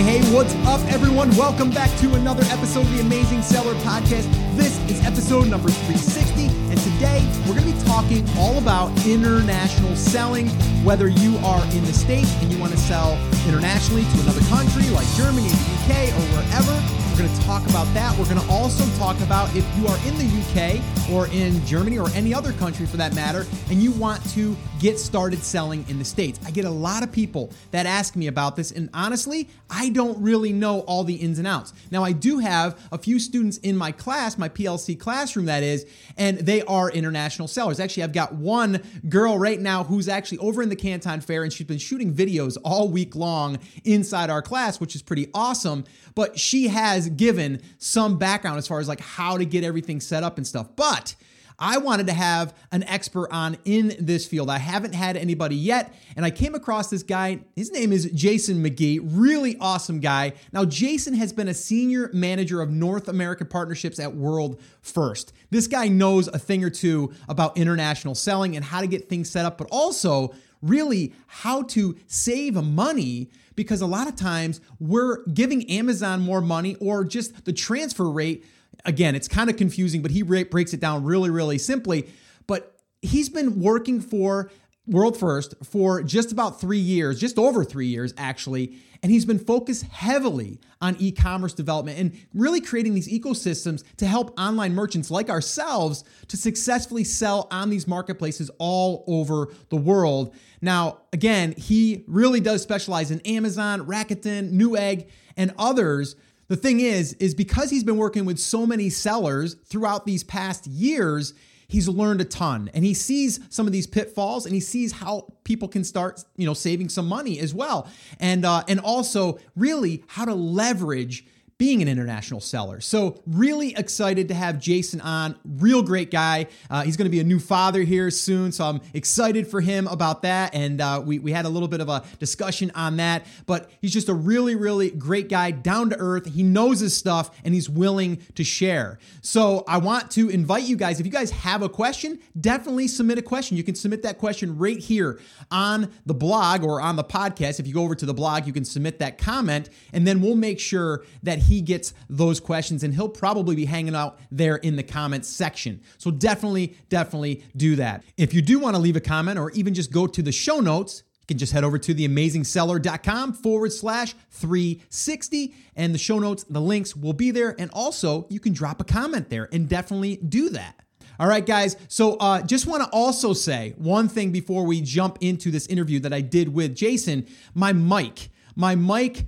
Hey, hey, what's up, everyone? Welcome back to another episode of the Amazing Seller Podcast. This is episode number 360, and today we're going to be talking all about international selling. Whether you are in the States and you want to sell internationally to another country like Germany, the UK, or wherever, we're going to talk about that. We're going to also talk about if you are in the UK or in Germany or any other country for that matter, and you want to get started selling in the States. I get a lot of people that ask me about this, and honestly, I don't really know all the ins and outs. Now, I do have a few students in my class, my PLC classroom, that is, and they are international sellers. Actually, I've got one girl right now who's actually over in the Canton Fair, and she's been shooting videos all week long inside our class, which is pretty awesome. But she has given some background as far as like how to get everything set up and stuff. But I wanted to have an expert on in this field. I haven't had anybody yet, and I came across this guy. His name is Jason McGee, really awesome guy. Now, Jason has been a senior manager of North American partnerships at World First. This guy knows a thing or two about international selling and how to get things set up, but also really how to save money because a lot of times we're giving Amazon more money or just the transfer rate. Again, it's kind of confusing, but he breaks it down really, really simply. But he's been working for World First for just about three years, just over three years, actually. And he's been focused heavily on e commerce development and really creating these ecosystems to help online merchants like ourselves to successfully sell on these marketplaces all over the world. Now, again, he really does specialize in Amazon, Rakuten, Newegg, and others. The thing is, is because he's been working with so many sellers throughout these past years, he's learned a ton and he sees some of these pitfalls and he sees how people can start you know saving some money as well. And uh, and also really how to leverage being an international seller. So, really excited to have Jason on. Real great guy. Uh, he's going to be a new father here soon. So, I'm excited for him about that. And uh, we, we had a little bit of a discussion on that. But he's just a really, really great guy, down to earth. He knows his stuff and he's willing to share. So, I want to invite you guys, if you guys have a question, definitely submit a question. You can submit that question right here on the blog or on the podcast. If you go over to the blog, you can submit that comment and then we'll make sure that he gets those questions and he'll probably be hanging out there in the comments section. So definitely, definitely do that. If you do want to leave a comment or even just go to the show notes, you can just head over to theamazingseller.com forward slash 360 and the show notes, the links will be there. And also, you can drop a comment there and definitely do that. All right, guys. So, uh, just want to also say one thing before we jump into this interview that I did with Jason. My mic, my mic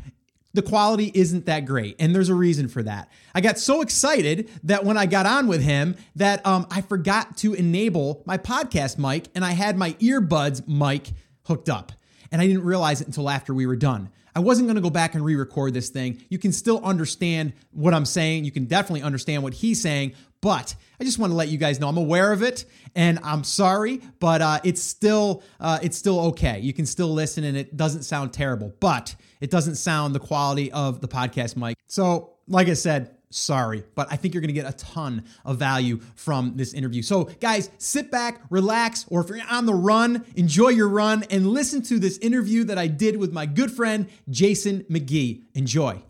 the quality isn't that great and there's a reason for that. I got so excited that when i got on with him that um, i forgot to enable my podcast mic and i had my earbuds mic hooked up and i didn't realize it until after we were done i wasn't going to go back and re-record this thing you can still understand what i'm saying you can definitely understand what he's saying but I just want to let you guys know I'm aware of it, and I'm sorry, but uh, it's still uh, it's still okay. You can still listen, and it doesn't sound terrible. But it doesn't sound the quality of the podcast mic. So, like I said, sorry, but I think you're going to get a ton of value from this interview. So, guys, sit back, relax, or if you're on the run, enjoy your run and listen to this interview that I did with my good friend Jason McGee. Enjoy.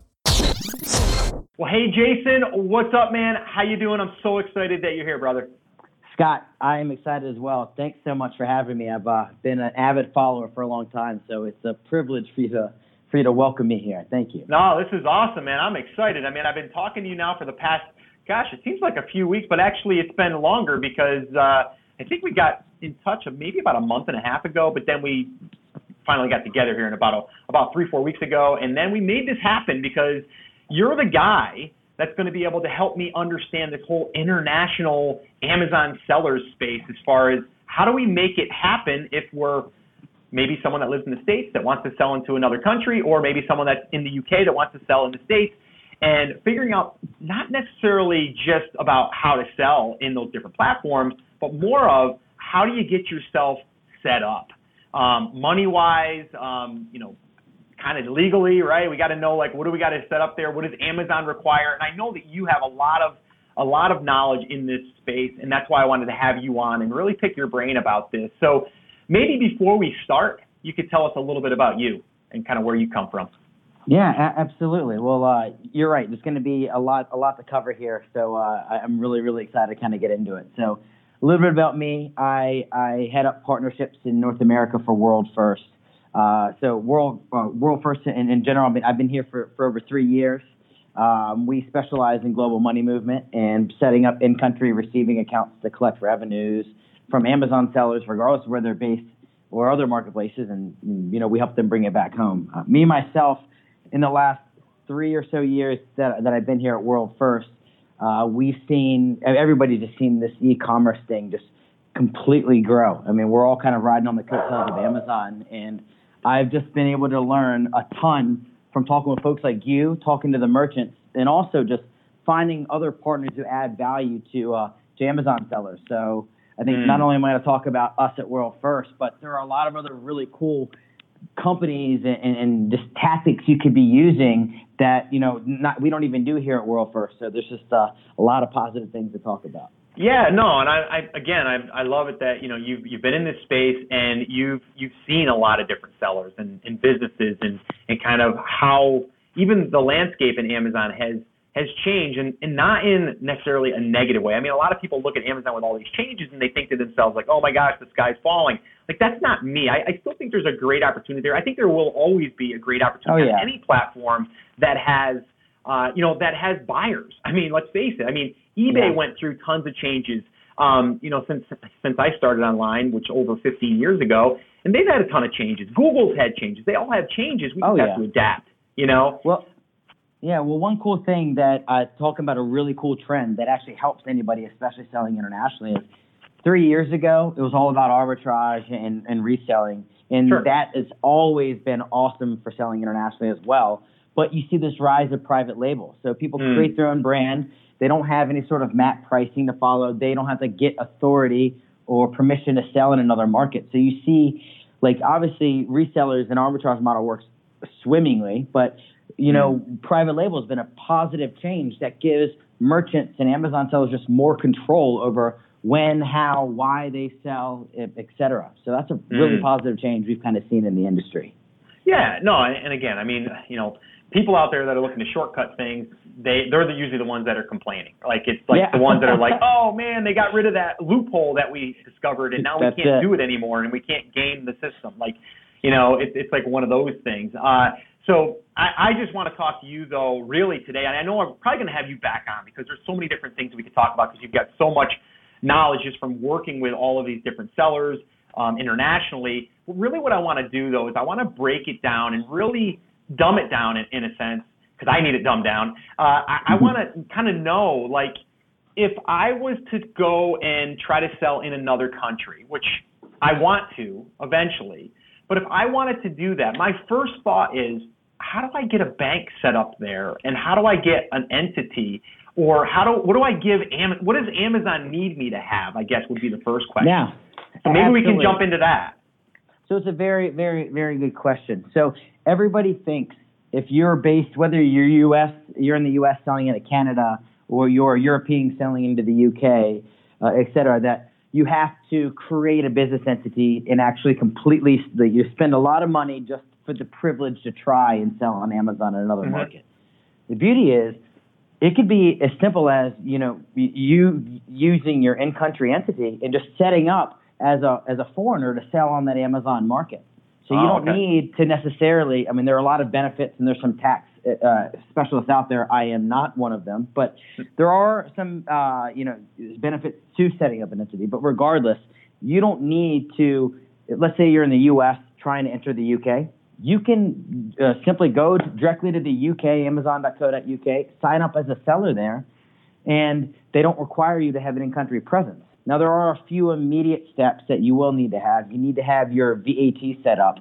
Well, hey Jason, what's up, man? How you doing? I'm so excited that you're here, brother. Scott, I am excited as well. Thanks so much for having me. I've uh, been an avid follower for a long time, so it's a privilege for you to for you to welcome me here. Thank you. No, this is awesome, man. I'm excited. I mean, I've been talking to you now for the past, gosh, it seems like a few weeks, but actually it's been longer because uh, I think we got in touch maybe about a month and a half ago, but then we finally got together here in about a, about three four weeks ago, and then we made this happen because you're the guy that's going to be able to help me understand this whole international Amazon sellers space as far as how do we make it happen if we're maybe someone that lives in the States that wants to sell into another country, or maybe someone that's in the UK that wants to sell in the States, and figuring out not necessarily just about how to sell in those different platforms, but more of how do you get yourself set up, um, money wise, um, you know, kind of legally, right? We got to know like what do we got to set up there? What does Amazon require? And I know that you have a lot of a lot of knowledge in this space, and that's why I wanted to have you on and really pick your brain about this. So maybe before we start, you could tell us a little bit about you and kind of where you come from. Yeah, absolutely. Well, uh, you're right. There's going to be a lot, a lot to cover here. So uh, I'm really, really excited to kind of get into it. So a little bit about me. I, I head up partnerships in North America for World First. Uh, so World, uh, World First in, in general, I've been, I've been here for, for over three years. Um, we specialize in global money movement and setting up in-country receiving accounts to collect revenues from Amazon sellers, regardless of where they're based or other marketplaces, and you know we help them bring it back home. Uh, me myself, in the last three or so years that that I've been here at World First, uh, we've seen everybody's just seen this e-commerce thing just completely grow. I mean, we're all kind of riding on the coattails of Amazon, and I've just been able to learn a ton from talking with folks like you, talking to the merchants, and also just finding other partners who add value to uh, to Amazon sellers. So I think Mm. not only am I going to talk about us at World First, but there are a lot of other really cool companies and, and, and just tactics you could be using that you know not we don't even do here at World First. So there's just uh, a lot of positive things to talk about. Yeah, no, and I, I again, I, I love it that you know you've you've been in this space and you've you've seen a lot of different sellers and, and businesses and and kind of how even the landscape in Amazon has has changed and, and not in necessarily a negative way. I mean, a lot of people look at Amazon with all these changes and they think to themselves like, oh my gosh, the sky's falling. Like that's not me. I, I still think there's a great opportunity there. I think there will always be a great opportunity Oh, yeah. on any platform that has uh, you know, that has buyers. I mean, let's face it. I mean, eBay Yeah. went through tons of changes, um, you know, since since I started online, which over 15 years ago, and they've had a ton of changes. Google's had changes. They all have changes. We Oh, have yeah. to adapt. You know. Well, yeah. Well, one cool thing that uh, talking about a really cool trend that actually helps anybody, especially selling internationally, is three years ago it was all about arbitrage and, and reselling, and Sure. that has always been awesome for selling internationally as well. But you see this rise of private labels. So people Mm. create their own brand. They don't have any sort of map pricing to follow. They don't have to get authority or permission to sell in another market. So you see, like obviously resellers and arbitrage model works swimmingly, but you know, private label has been a positive change that gives merchants and Amazon sellers just more control over when, how, why they sell, et cetera. So that's a really Mm. positive change we've kind of seen in the industry. Yeah, no, and again, I mean, you know, people out there that are looking to shortcut things, they they're the, usually the ones that are complaining. Like it's like Yeah. the ones that are like, oh man, they got rid of that loophole that we discovered, and now we can't it. do it anymore, and we can't game the system. Like, you know, it's it's like one of those things. Uh, so I, I just want to talk to you though, really today, and I know I'm probably going to have you back on because there's so many different things we could talk about because you've got so much knowledge just from working with all of these different sellers um, internationally. But really, what I want to do though is I want to break it down and really dumb it down in, in a sense because I need it dumbed down. Uh, I, I want to kind of know like if I was to go and try to sell in another country, which I want to eventually, but if I wanted to do that, my first thought is how do I get a bank set up there, and how do I get an entity, or how do what do I give Am what does Amazon need me to have? I guess would be the first question. Now, So maybe we can jump into that. So it's a very, very, very good question. So everybody thinks if you're based, whether you're U.S., you're in the U.S. selling into Canada, or you're European selling into the U.K., uh, et cetera, that you have to create a business entity and actually completely, you spend a lot of money just for the privilege to try and sell on Amazon in another Mhm. market. The beauty is, it could be as simple as you know you using your in-country entity and just setting up as a as a foreigner to sell on that Amazon market. So you Oh, don't okay. need to necessarily. I mean, there are a lot of benefits and there's some tax uh, specialists out there. I am not one of them, but there are some uh, you know benefits to setting up an entity. But regardless, you don't need to. Let's say you're in the U.S. trying to enter the U.K. You can uh, simply go directly to the UK, Amazon.co.uk, sign up as a seller there, and they don't require you to have an in-country presence. Now, there are a few immediate steps that you will need to have. You need to have your VAT set up.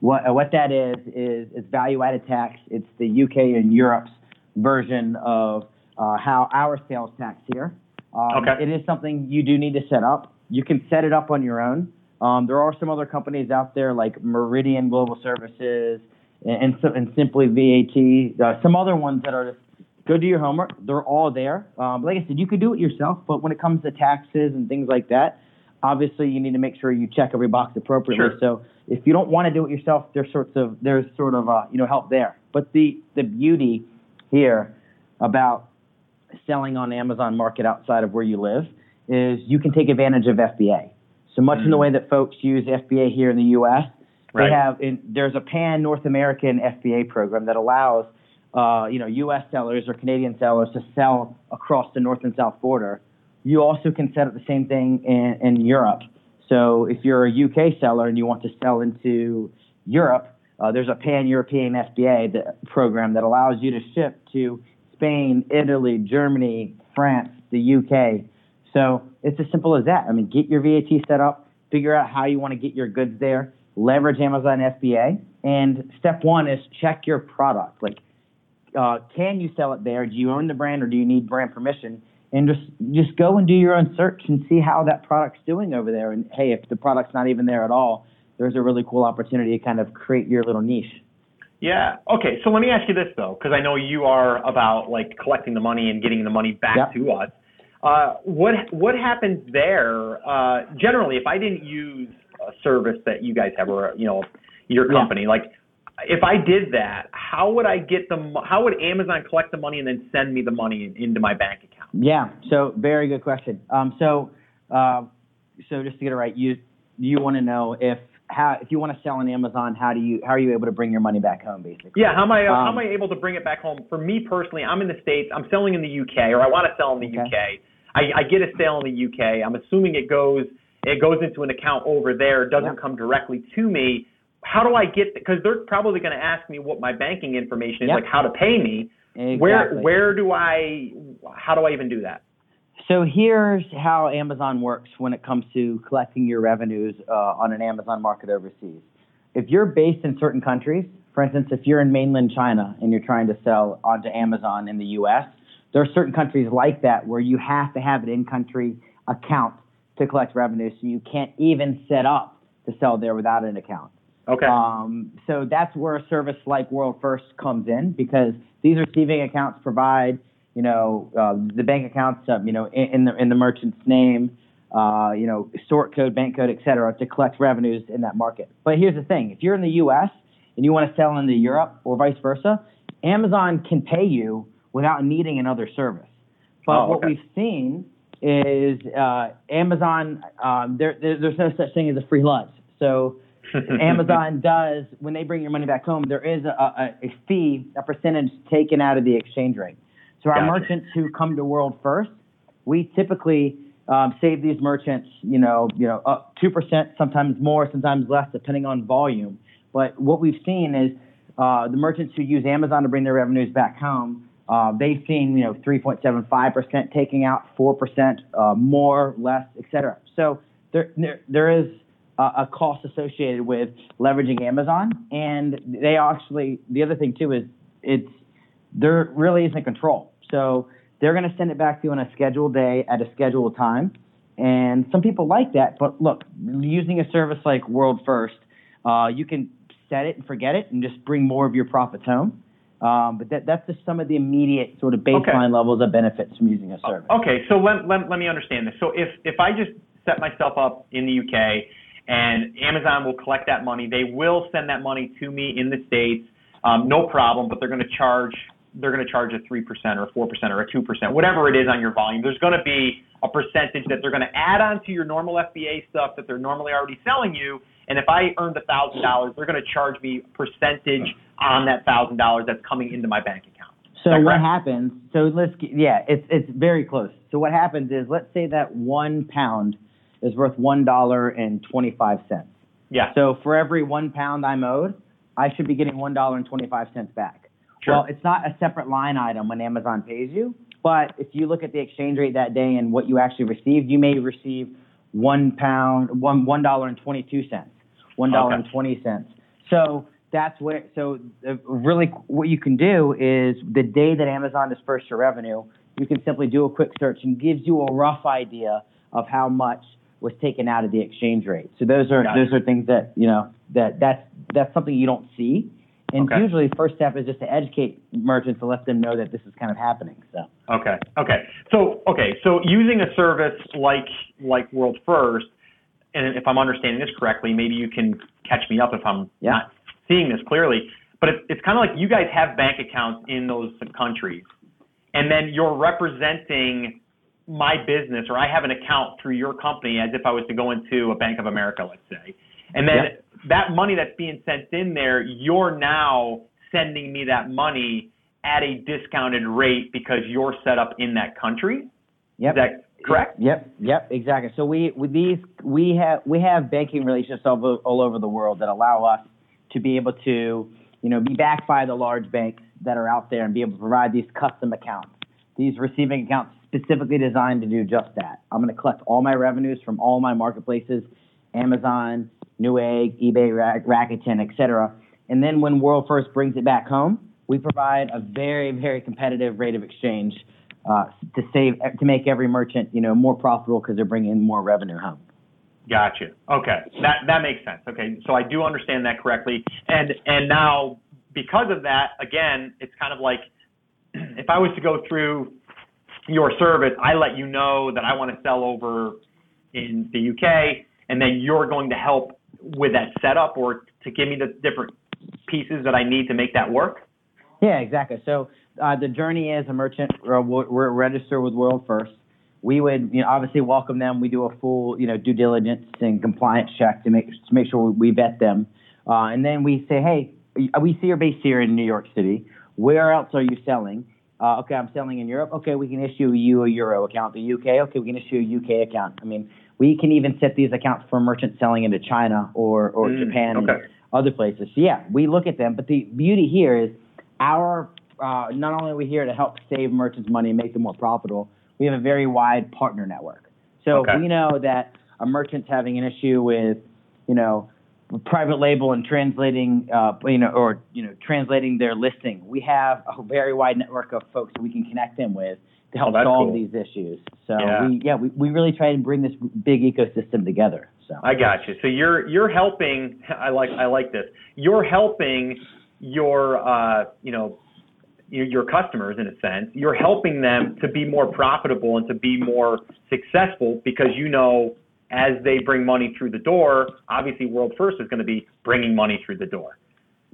What, uh, what that is, is it's value-added tax. It's the UK and Europe's version of uh, how our sales tax here. Um, Okay. It is something you do need to set up. You can set it up on your own. Um, there are some other companies out there like Meridian Global Services and, and, so- and Simply VAT. Uh, some other ones that are just go do your homework. They're all there. Um, like I said, you could do it yourself, but when it comes to taxes and things like that, obviously you need to make sure you check every box appropriately. Sure. So if you don't want to do it yourself, there's sorts of there's sort of uh, you know help there. But the the beauty here about selling on Amazon Market outside of where you live is you can take advantage of FBA. So much mm. in the mm. way that folks use FBA here in the U.S., right. they have in, there's a pan North American FBA program that allows uh, you know U.S. sellers or Canadian sellers to sell across the north and south border. You also can set up the same thing in, in Europe. So if you're a UK seller and you want to sell into Europe, uh, there's a pan-European FBA that, program that allows you to ship to Spain, Italy, Germany, France, the UK. So it's as simple as that. I mean, get your VAT set up, figure out how you want to get your goods there, leverage Amazon FBA, and step one is check your product. Like, uh, can you sell it there? Do you own the brand, or do you need brand permission? And just just go and do your own search and see how that product's doing over there. And hey, if the product's not even there at all, there's a really cool opportunity to kind of create your little niche. Yeah. Okay. So let me ask you this though, because I know you are about like collecting the money and getting the money back yep. to us. Uh, what what happens there? Uh, generally, if I didn't use a service that you guys have, or you know, your company, yeah. like if I did that, how would I get the? How would Amazon collect the money and then send me the money into my bank account? Yeah. So very good question. Um, so uh, so just to get it right, you you want to know if how if you want to sell on Amazon, how do you how are you able to bring your money back home, basically? Yeah, how am I um, how am I able to bring it back home? For me personally, I'm in the states. I'm selling in the UK, or I want to sell in the okay. UK. I, I get a sale in the UK. I'm assuming it goes it goes into an account over there. It doesn't come directly to me. How do I get? Because they're probably going to ask me what my banking information is, yep. like how to pay me. Exactly. Where where do I? How do I even do that? So here's how Amazon works when it comes to collecting your revenues uh, on an Amazon market overseas. If you're based in certain countries, for instance, if you're in mainland China and you're trying to sell onto Amazon in the US, there are certain countries like that where you have to have an in-country account to collect revenue, so you can't even set up to sell there without an account. Okay. Um, so that's where a service like World First comes in because these receiving accounts provide you know, uh, the bank accounts, uh, you know, in, in, the in the merchant's name, uh, you know, sort code, bank code, et cetera, to collect revenues in that market. But here's the thing: if you're in the U.S. and you want to sell into Europe or vice versa, Amazon can pay you without needing another service. But oh, okay. what we've seen is uh, Amazon. Um, there, there, there's no such thing as a free lunch. So Amazon does when they bring your money back home, there is a, a, a fee, a percentage taken out of the exchange rate. So our gotcha. merchants who come to World First, we typically um, save these merchants, you know, you know, up two percent, sometimes more, sometimes less, depending on volume. But what we've seen is uh, the merchants who use Amazon to bring their revenues back home, uh, they've seen you know 3.75 percent taking out, four percent uh, more, less, et cetera. So there there, there is a cost associated with leveraging Amazon, and they actually the other thing too is it's there really isn't control. So they're going to send it back to you on a scheduled day at a scheduled time. And some people like that, but look, using a service like World First, uh, you can set it and forget it and just bring more of your profits home. Um, but that, that's just some of the immediate sort of baseline okay. levels of benefits from using a service. Okay, so let, let, let me understand this. So if, if I just set myself up in the UK and Amazon will collect that money, they will send that money to me in the States, um, no problem, but they're going to charge they're going to charge a 3% or a 4% or a 2%, whatever it is on your volume. There's going to be a percentage that they're going to add on to your normal FBA stuff that they're normally already selling you. And if I earned a $1,000, they're going to charge me a percentage on that $1,000 that's coming into my bank account. So what happens? So let's yeah, it's it's very close. So what happens is let's say that one pound is worth one dollar and twenty five cents. Yeah. So for every one pound I'm owed, I should be getting one dollar and twenty five cents back. Sure. Well, it's not a separate line item when Amazon pays you, but if you look at the exchange rate that day and what you actually received, you may receive one pound, one one dollar and twenty two cents, one dollar okay. and twenty cents. So that's where. So really, what you can do is the day that Amazon disperses your revenue, you can simply do a quick search and gives you a rough idea of how much was taken out of the exchange rate. So those are those are things that you know that that's that's something you don't see and okay. usually, first step is just to educate merchants to let them know that this is kind of happening. So. Okay. Okay. So okay. So using a service like like World First, and if I'm understanding this correctly, maybe you can catch me up if I'm yeah. not seeing this clearly. but it's, it's kind of like you guys have bank accounts in those countries, and then you're representing my business, or I have an account through your company as if I was to go into a Bank of America, let's say, and then Yep. that money that's being sent in there, you're now sending me that money at a discounted rate because you're set up in that country. Yep. Is that correct? Yep, yep, exactly. So we with these we have we have banking relationships all, all over the world that allow us to be able to you know be backed by the large banks that are out there and be able to provide these custom accounts, these receiving accounts specifically designed to do just that. I'm going to collect all my revenues from all my marketplaces, Amazon, Newegg, eBay, Ra- Rakuten, etc. And then when World First brings it back home, we provide a very very competitive rate of exchange uh, to save to make every merchant you know more profitable because they're bringing in more revenue home. Gotcha. Okay, that that makes sense. Okay, so I do understand that correctly, and and now because of that, again, it's kind of like if I was to go through your service, I let you know that I want to sell over in the UK, and then you're going to help with that setup or to give me the different pieces that I need to make that work. Yeah, exactly. So uh, the journey is a merchant. We're registered with World First. We would, you know, obviously welcome them. We do a full, you know, due diligence and compliance check to make to make sure we vet them, uh, and then we say, hey, we see you're based here in New York City. Where else are you selling? Uh, okay, I'm selling in Europe. Okay, we can issue you a euro account. The UK, okay, we can issue a UK account. I mean, we can even set these accounts for merchants selling into China or or Mm, Japan okay. and other places. So yeah, we look at them. But the beauty here is our uh, not only are we here to help save merchants money and make them more profitable, we have a very wide partner network. So Okay. we know that a merchant's having an issue with, you know, private label and translating, uh, you know, or you know, translating their listing. We have a very wide network of folks that we can connect them with to help Oh, solve cool. these issues. So Yeah. we, yeah, we, we really try to bring this big ecosystem together. So I got you. So you're you're helping. I like I like this. You're helping your uh, you know your, your customers in a sense. You're helping them to be more profitable and to be more successful because you know as they bring money through the door, obviously World First is going to be bringing money through the door.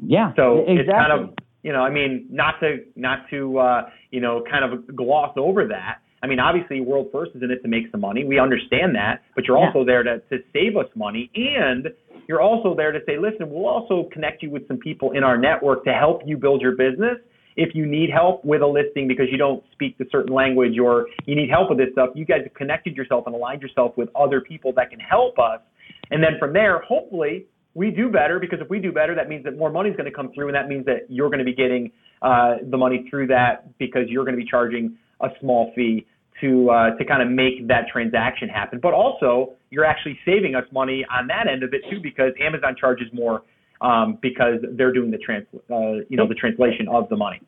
yeah, So exactly. it's kind of you know I mean not to not to uh, you know kind of gloss over that. I mean obviously World First is in it to make some money. We understand that, but you're Yeah. also there to to save us money and you're also there to say, listen, we'll also connect you with some people in our network to help you build your business. If you need help with a listing because you don't speak the certain language or you need help with this stuff, you guys have connected yourself and aligned yourself with other people that can help us. And then from there, hopefully, we do better because if we do better, that means that more money is going to come through, and that means that you're going to be getting uh, the money through that because you're going to be charging a small fee to uh, to kind of make that transaction happen. But also, you're actually saving us money on that end of it too because Amazon charges more um, because they're doing the trans uh, you know the translation of the money.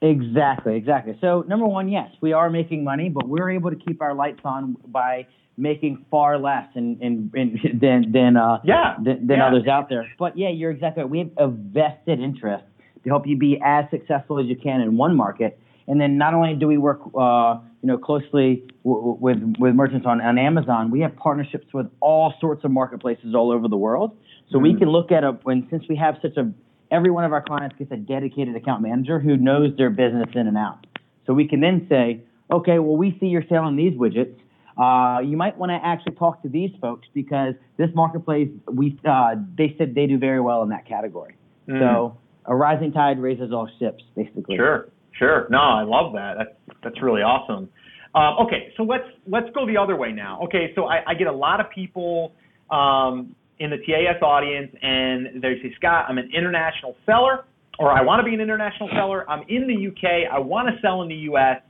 Exactly, exactly. So number one, yes, we are making money, but we're able to keep our lights on by making far less in, in, in, than than uh, Yeah, than, than yeah. others out there. But yeah, you're exactly right. We have a vested interest to help you be as successful as you can in one market. And then not only do we work, uh, you know, closely w- w- with with merchants on, on Amazon, we have partnerships with all sorts of marketplaces all over the world. So we Mhm. can look at a when since we have such a every one of our clients gets a dedicated account manager who knows their business in and out. So we can then say, okay, well we see you're selling these widgets. Uh, you might want to actually talk to these folks because this marketplace, we uh, they said they do very well in that category. Mm. So a rising tide raises all ships, basically. Sure, sure. No, I love that. That's that's really awesome. Um, okay, so let's let's go the other way now. Okay, so I, I get a lot of people um, in the TAS audience, and they say, Scott, I'm an international seller, or I want to be an international seller. I'm in the UK. I want to sell in the US.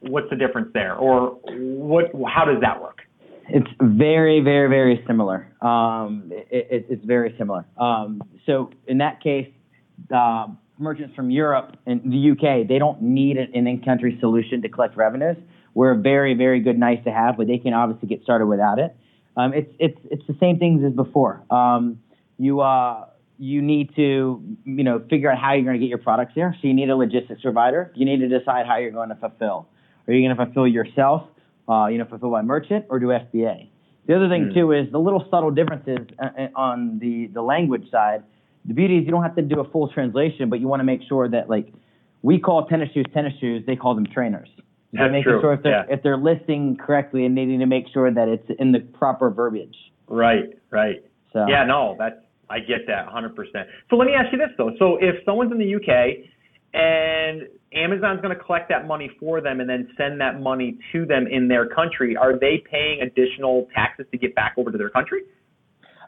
What's the difference there, or what? How does that work? It's very, very, very similar. Um, it, it, it's very similar. Um, so in that case, uh, merchants from Europe and the UK, they don't need an in-country solution to collect revenues. We're very, very good, nice to have, but they can obviously get started without it. Um, it's it's it's the same things as before. Um, you uh, you need to you know figure out how you're going to get your products there. So you need a logistics provider. You need to decide how you're going to fulfill. Are you going to fulfill yourself? Uh, you know, fulfill by merchant or do FBA? The other thing Hmm. too is the little subtle differences uh, uh, on the the language side. the beauty is you don't have to do a full translation, but you want to make sure that like we call tennis shoes tennis shoes, they call them trainers. That's making true. sure if they're Yeah. if they're listing correctly and needing to make sure that it's in the proper verbiage. Right, right. So Yeah, no, that's I get that 100%. So let me ask you this though. So if someone's in the UK and Amazon's going to collect that money for them and then send that money to them in their country, are they paying additional taxes to get back over to their country?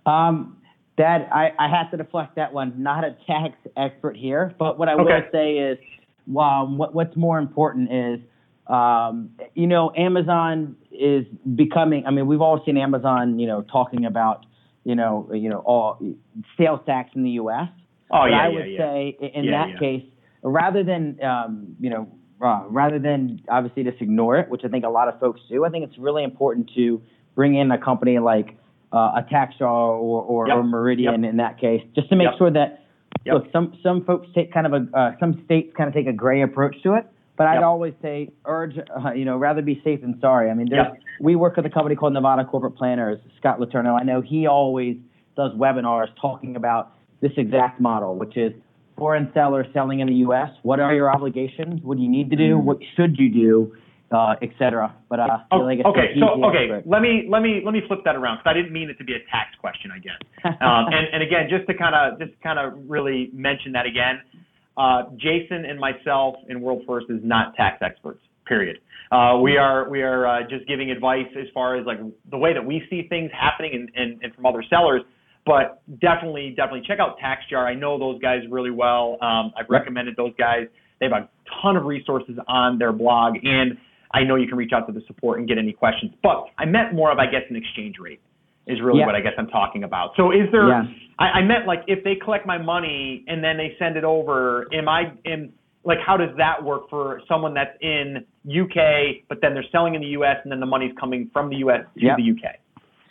Um, that I, I have to deflect that one. Not a tax expert here, but what I will say is, um, what, what's more important is, um, you know, Amazon is becoming. I mean, we've all seen Amazon, you know, talking about, you know, you know, all sales tax in the U.S. Oh but yeah, I would yeah. say i- in Yeah, that yeah. case, rather than um, you know, uh, rather than obviously just ignore it, which I think a lot of folks do, I think it's really important to bring in a company like uh, a TaxJar or or, Yep. or Meridian in that case, just to make Yep. sure that Yep. look, some some folks take kind of a uh, some states kind of take a gray approach to it. But I'd Yep. always say urge, uh, you know, rather be safe than sorry. I mean, there's, Yep. we work with a company called Nevada Corporate Planners, Scott Letourneau. I know he always does webinars talking about this exact model, which is foreign sellers selling in the U.S. What are your obligations? What do you need to do? Mm. What should you do? Uh, et cetera. But uh, Oh, feel like okay, so okay, answer. let me let me let me flip that around because I didn't mean it to be a tax question, I guess. Um, and and again, just to kind of just kind of really mention that again, uh, Jason and myself in World First is not tax experts. Period. Uh, we are we are uh, just giving advice as far as like the way that we see things happening and, and, and from other sellers. But definitely definitely check out TaxJar. I know those guys really well. Um, I've recommended those guys. They have a ton of resources on their blog and I know you can reach out to the support and get any questions. But I meant more of, I guess, an exchange rate is really Yeah. what I guess I'm talking about. So is there? Yeah. I, I meant like if they collect my money and then they send it over, am I am like how does that work for someone that's in UK but then they're selling in the US and then the money's coming from the US to Yep. the UK?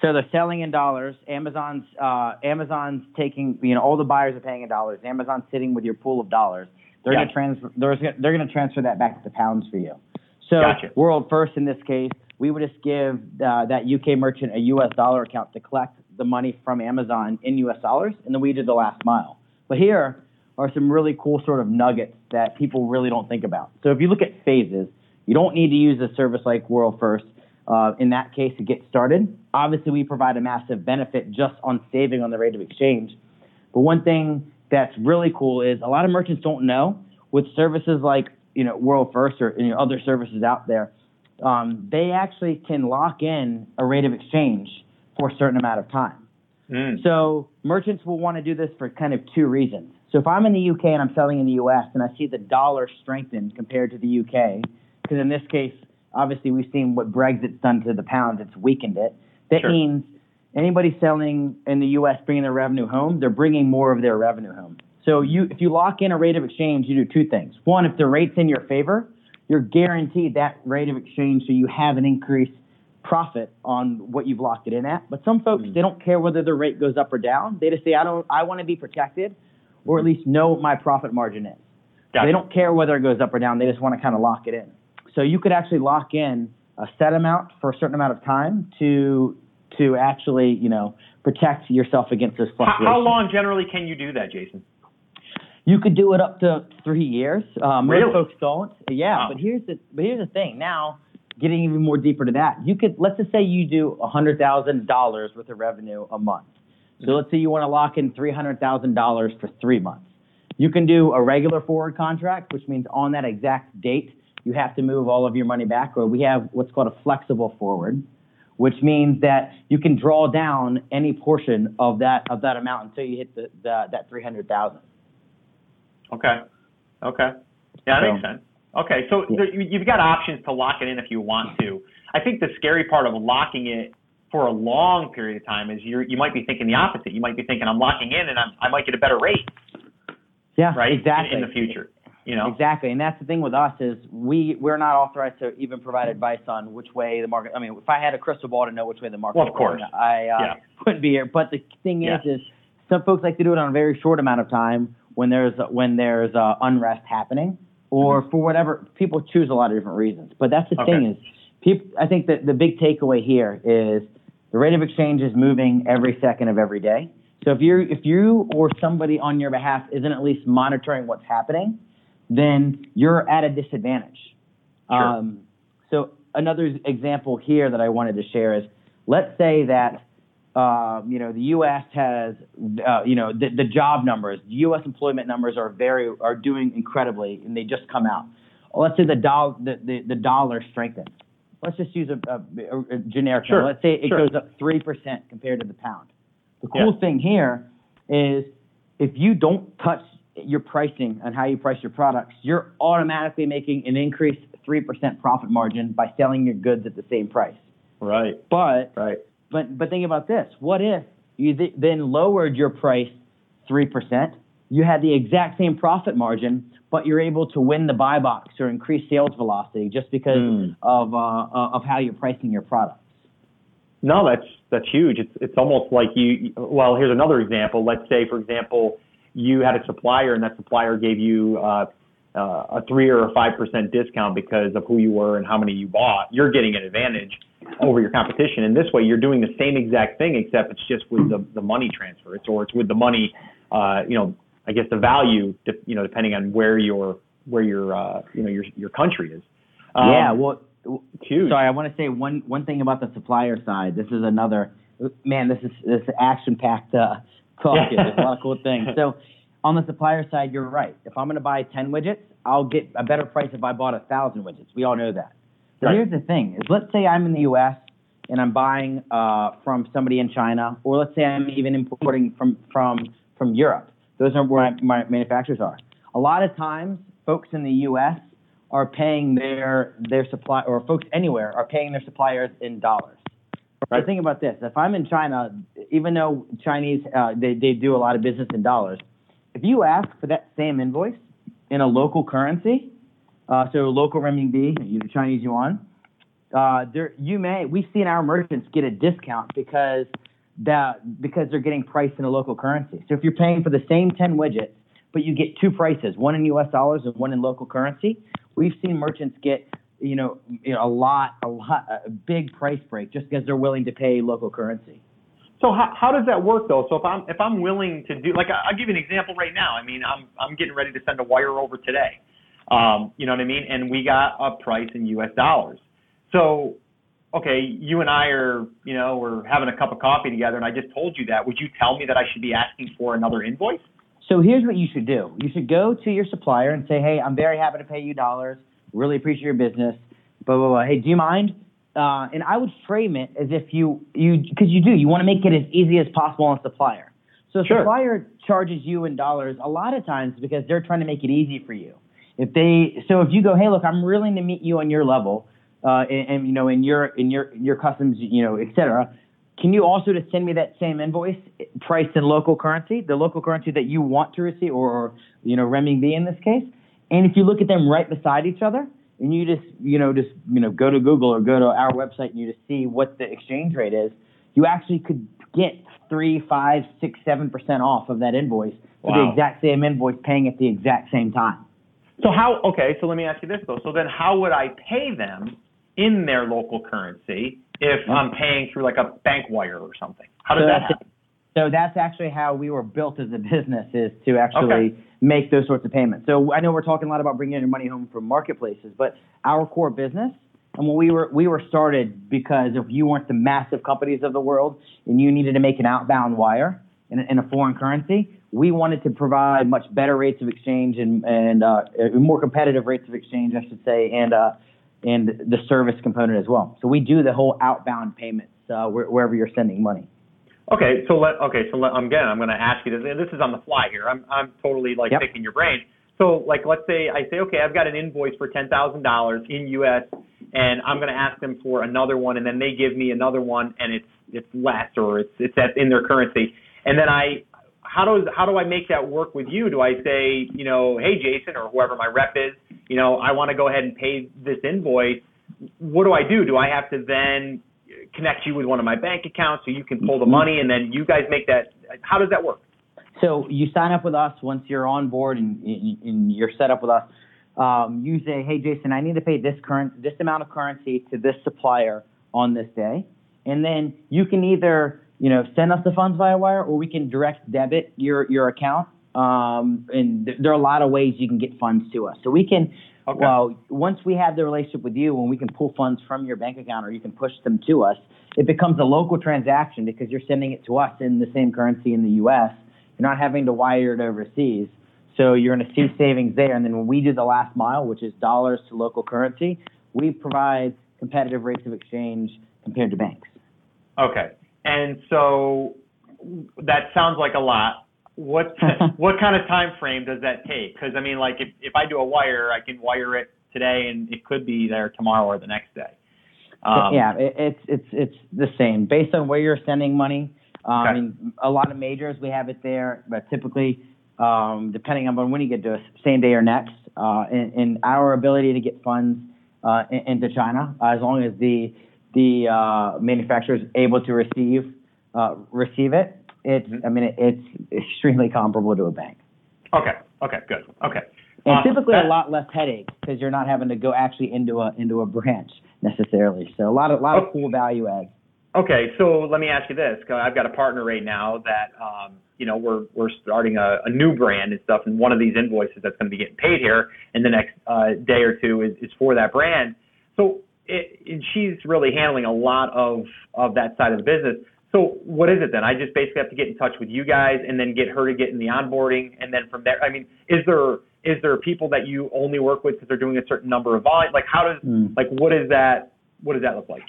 So they're selling in dollars. Amazon's uh, Amazon's taking you know all the buyers are paying in dollars. Amazon's sitting with your pool of dollars. They're Yeah. gonna transfer. They're, gonna- they're going to transfer that back to the pounds for you. So Gotcha. world first in this case, we would just give uh, that UK merchant a US dollar account to collect the money from Amazon in US dollars, and then we did the last mile. But here are some really cool sort of nuggets that people really don't think about. So if you look at phases, you don't need to use a service like World First uh, in that case to get started. Obviously, we provide a massive benefit just on saving on the rate of exchange. But one thing that's really cool is a lot of merchants don't know with services like you know World First or you know, other services out there, um, they actually can lock in a rate of exchange for a certain amount of time. Mm. So merchants will want to do this for kind of two reasons. So if I'm in the UK and I'm selling in the US and I see the dollar strengthen compared to the UK, because in this case, obviously we've seen what Brexit's done to the pound, it's weakened it. That Sure. means anybody selling in the US bringing their revenue home, they're bringing more of their revenue home. So you, if you lock in a rate of exchange, you do two things. One, if the rate's in your favor, you're guaranteed that rate of exchange, so you have an increased profit on what you've locked it in at. But some folks, Mhm. they don't care whether the rate goes up or down. They just say, I don't, I want to be protected, or at least know what my profit margin is. Gotcha. They don't care whether it goes up or down. They just want to kind of lock it in. So you could actually lock in a set amount for a certain amount of time to to actually, you know, protect yourself against those How, how long generally can you do that, Jason? You could do it up to three years. Um, Really? Most folks don't. Yeah, Wow. but here's the but here's the thing. Now, getting even more deeper to that, you could let's just say you do hundred thousand dollars worth of revenue a month. So let's say you want to lock in three hundred thousand dollars for three months. You can do a regular forward contract, which means on that exact date you have to move all of your money back, or we have what's called a flexible forward, which means that you can draw down any portion of that of that amount until you hit the, the that three hundred thousand. Okay. Okay. Yeah, that So- makes sense. Okay, so Yeah. there, you- you've got options to lock it in if you want to. I think the scary part of locking it for a long period of time is you you might be thinking the opposite. You might be thinking I'm locking in and I'm, I might get a better rate, Yeah, right? Exactly. In, the future, you know. Exactly, and that's the thing with us is we we're not authorized to even provide advice on which way the market. I mean, if I had a crystal ball to know which way the market, Well, of course. I uh, Yeah. wouldn't be here. But the thing Yeah. is, is some folks like to do it on a very short amount of time when there's when there's uh, unrest happening, or for whatever people choose a lot of different reasons. But that's the Mm-hmm. Okay. thing is, people. I think that the big takeaway here is the rate of exchange is moving every second of every day. So if you if you or somebody on your behalf isn't at least monitoring what's happening, then you're at a disadvantage. Sure. Um, so another example here that I wanted to share is, let's say that um, you know the U.S. has uh, you know the, the job numbers, U.S. employment numbers are very are doing incredibly, and they just come out. Let's say the dollar the, the, the dollar strengthens. Let's just use a, a, a generic Sure, number. Let's say it sure. goes up three percent compared to the pound. The cool Yeah. thing here is if you don't touch your pricing and how you price your products, you're automatically making an increased 3% profit margin by selling your goods at the same price. Right. But Right. But but think about this. What if you th- then lowered your price 3%, you had the exact same profit margin, but you're able to win the buy box or increase sales velocity just because Mm. of uh, of how you're pricing your products. No, that's that's huge. It's it's almost like you. Well, here's another example. Let's say, for example, you had a supplier, and that supplier gave you uh, uh, a three or a five percent discount because of who you were and how many you bought. You're getting an advantage over your competition. And this way, you're doing the same exact thing, except it's just with the the money transfer. It's or it's with the money. Uh, you know, I guess the value. You know, depending on where your where your uh, you know your your country is. Um, yeah, well, huge. Sorry, I want to say one one thing about the supplier side. This is another man. This is this action packed uh, talk. There's a lot of cool things. So on the supplier side, you're right. If I'm going to buy ten widgets, I'll get a better price if I bought a thousand widgets. We all know that. Right. here's the thing: is let's say I'm in the U.S. and I'm buying uh, from somebody in China, or let's say I'm even importing from from from Europe. Those are where my manufacturers are. A lot of times, folks in the U.S. are paying their their supply, or folks anywhere are paying their suppliers in dollars. Right. So think about this: if I'm in China, even though Chinese uh, they they do a lot of business in dollars, if you ask for that same invoice in a local currency, uh, so local renminbi, know, Chinese yuan, uh, there you may we've seen our merchants get a discount because that because they're getting priced in a local currency. So if you're paying for the same 10 widgets, but you get two prices, one in U.S. dollars and one in local currency, we've seen merchants get you know, you know a lot a lot a big price break just because they're willing to pay local currency. So how, how does that work though? So if I'm if I'm willing to do like I- I'll give you an example right now. I mean I'm I'm getting ready to send a wire over today. Um, you know what I mean? And we got a price in U.S. dollars. So okay, you and I are you know we're having a cup of coffee together, and I just told you that. Would you tell me that I should be asking for another invoice? So here's what you should do. You should go to your supplier and say, hey, I'm very happy to pay you dollars. Really appreciate your business. Blah, blah, blah. Hey, do you mind? Uh, and I would frame it as if you, you, because you do, you want to make it as easy as possible on the supplier. So Sure. supplier charges you in dollars a lot of times because they're trying to make it easy for you. If they, so if you go, hey, look, I'm willing to meet you on your level, uh, and, and you know, in your, in your, your customs, you know, et cetera, can you also just send me that same invoice priced in local currency, the local currency that you want to receive, or, or you know, renminbi in this case? And if you look at them right beside each other, and you just, you know, just, you know, go to Google or go to our website and you just see what the exchange rate is, you actually could get three, five, six, seven percent off of that invoice for the exact same invoice, paying at the exact same time. So how? Okay, so let me ask you this though. So then, how would I pay them in their local currency if I'm paying through like a bank wire or something? How does So that happen? So that's actually how we were built as a business is to actually Okay. make those sorts of payments. So I know we're talking a lot about bringing your money home from marketplaces, but our core business and when we were we were started because if you weren't the massive companies of the world and you needed to make an outbound wire in, in a foreign currency, we wanted to provide much better rates of exchange and and uh, more competitive rates of exchange, I should say, and uh, and the service component as well. So we do the whole outbound payments uh, where, wherever you're sending money. Okay, so let okay, so let, again, I'm going to ask you this. and This is on the fly here. I'm I'm totally like Yep. picking your brain. So like, let's say I say, okay, I've got an invoice for ten thousand dollars in U.S. and I'm going to ask them for another one, and then they give me another one, and it's it's less or it's it's in their currency, and then I. How does how do I make that work with you? Do I say, you know, hey Jason or whoever my rep is, you know, I want to go ahead and pay this invoice. What do I do? Do I have to then connect you with one of my bank accounts so you can pull the money and then you guys make that how does that work So you sign up with us once you're on board and, and you're set up with us. Um, you say, "Hey, Jason, I need to pay this current this amount of currency to this supplier on this day," and then you can either you know, send us the funds via wire, or we can direct debit your your account. Um, and th- there are a lot of ways you can get funds to us. So we can, Okay. well, once we have the relationship with you, and we can pull funds from your bank account, or you can push them to us, it becomes a local transaction because you're sending it to us in the same currency in the U.S. You're not having to wire it overseas. So you're going to see savings there. And then when we do the last mile, which is dollars to local currency, we provide competitive rates of exchange compared to banks. Okay. And so that sounds like a lot. What what kind of time frame does that take? Because I mean, like if if I do a wire, I can wire it today, and it could be there tomorrow or the next day. Um, yeah, it, it's it's it's the same based on where you're sending money. Um, I Okay. mean, a lot of majors we have it there, but typically, um, depending on when you get to us, same day or next, uh, and, and our ability to get funds uh, into China, uh, as long as the the uh, manufacturer is able to receive uh, receive it, it's Mhm. I mean it, it's extremely comparable to a bank, Okay. Okay. Good. Okay. and Awesome. typically That- a lot less headache because you're not having to go actually into a into a branch necessarily. So a lot of lot Oh. of cool value adds. Okay, so let me ask you this: 'cause I've got a partner right now that um, you know we're we're starting a, a new brand and stuff, and one of these invoices that's going to be getting paid here in the next uh, day or two is, is for that brand. So it, and she's really handling a lot of of that side of the business. So what is it then? I just basically have to get in touch with you guys and then get her to get in the onboarding, and then from there, I mean, is there is there people that you only work with because they're doing a certain number of volume? Like how does Mm. like what is that? What does that look like?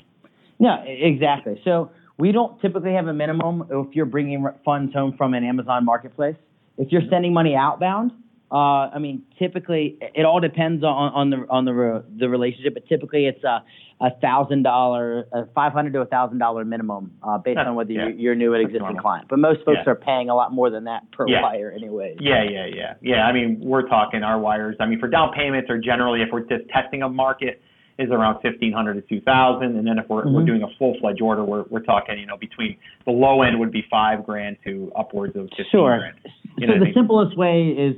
Yeah, e- exactly. So we don't typically have a minimum if you're bringing funds home from an Amazon marketplace. If you're sending money outbound, uh, I mean, typically it all depends on, on the on the re- the relationship, but typically it's a a thousand dollar, a five hundred to a thousand dollar minimum uh, based That's- on whether yeah. you're, you're new at existing normal. client. But most folks Yeah. are paying a lot more than that per Yeah. wire, anyways. Yeah, yeah, yeah, yeah. I mean, we're talking our wires. I mean, for down payments, or generally, if we're just testing a market, is around fifteen hundred to two thousand, and then if we're we're Mhm. doing a full fledged order, we're we're talking, you know, between the low end would be five grand to upwards of fifteen Sure. grand. You so I the mean? simplest way is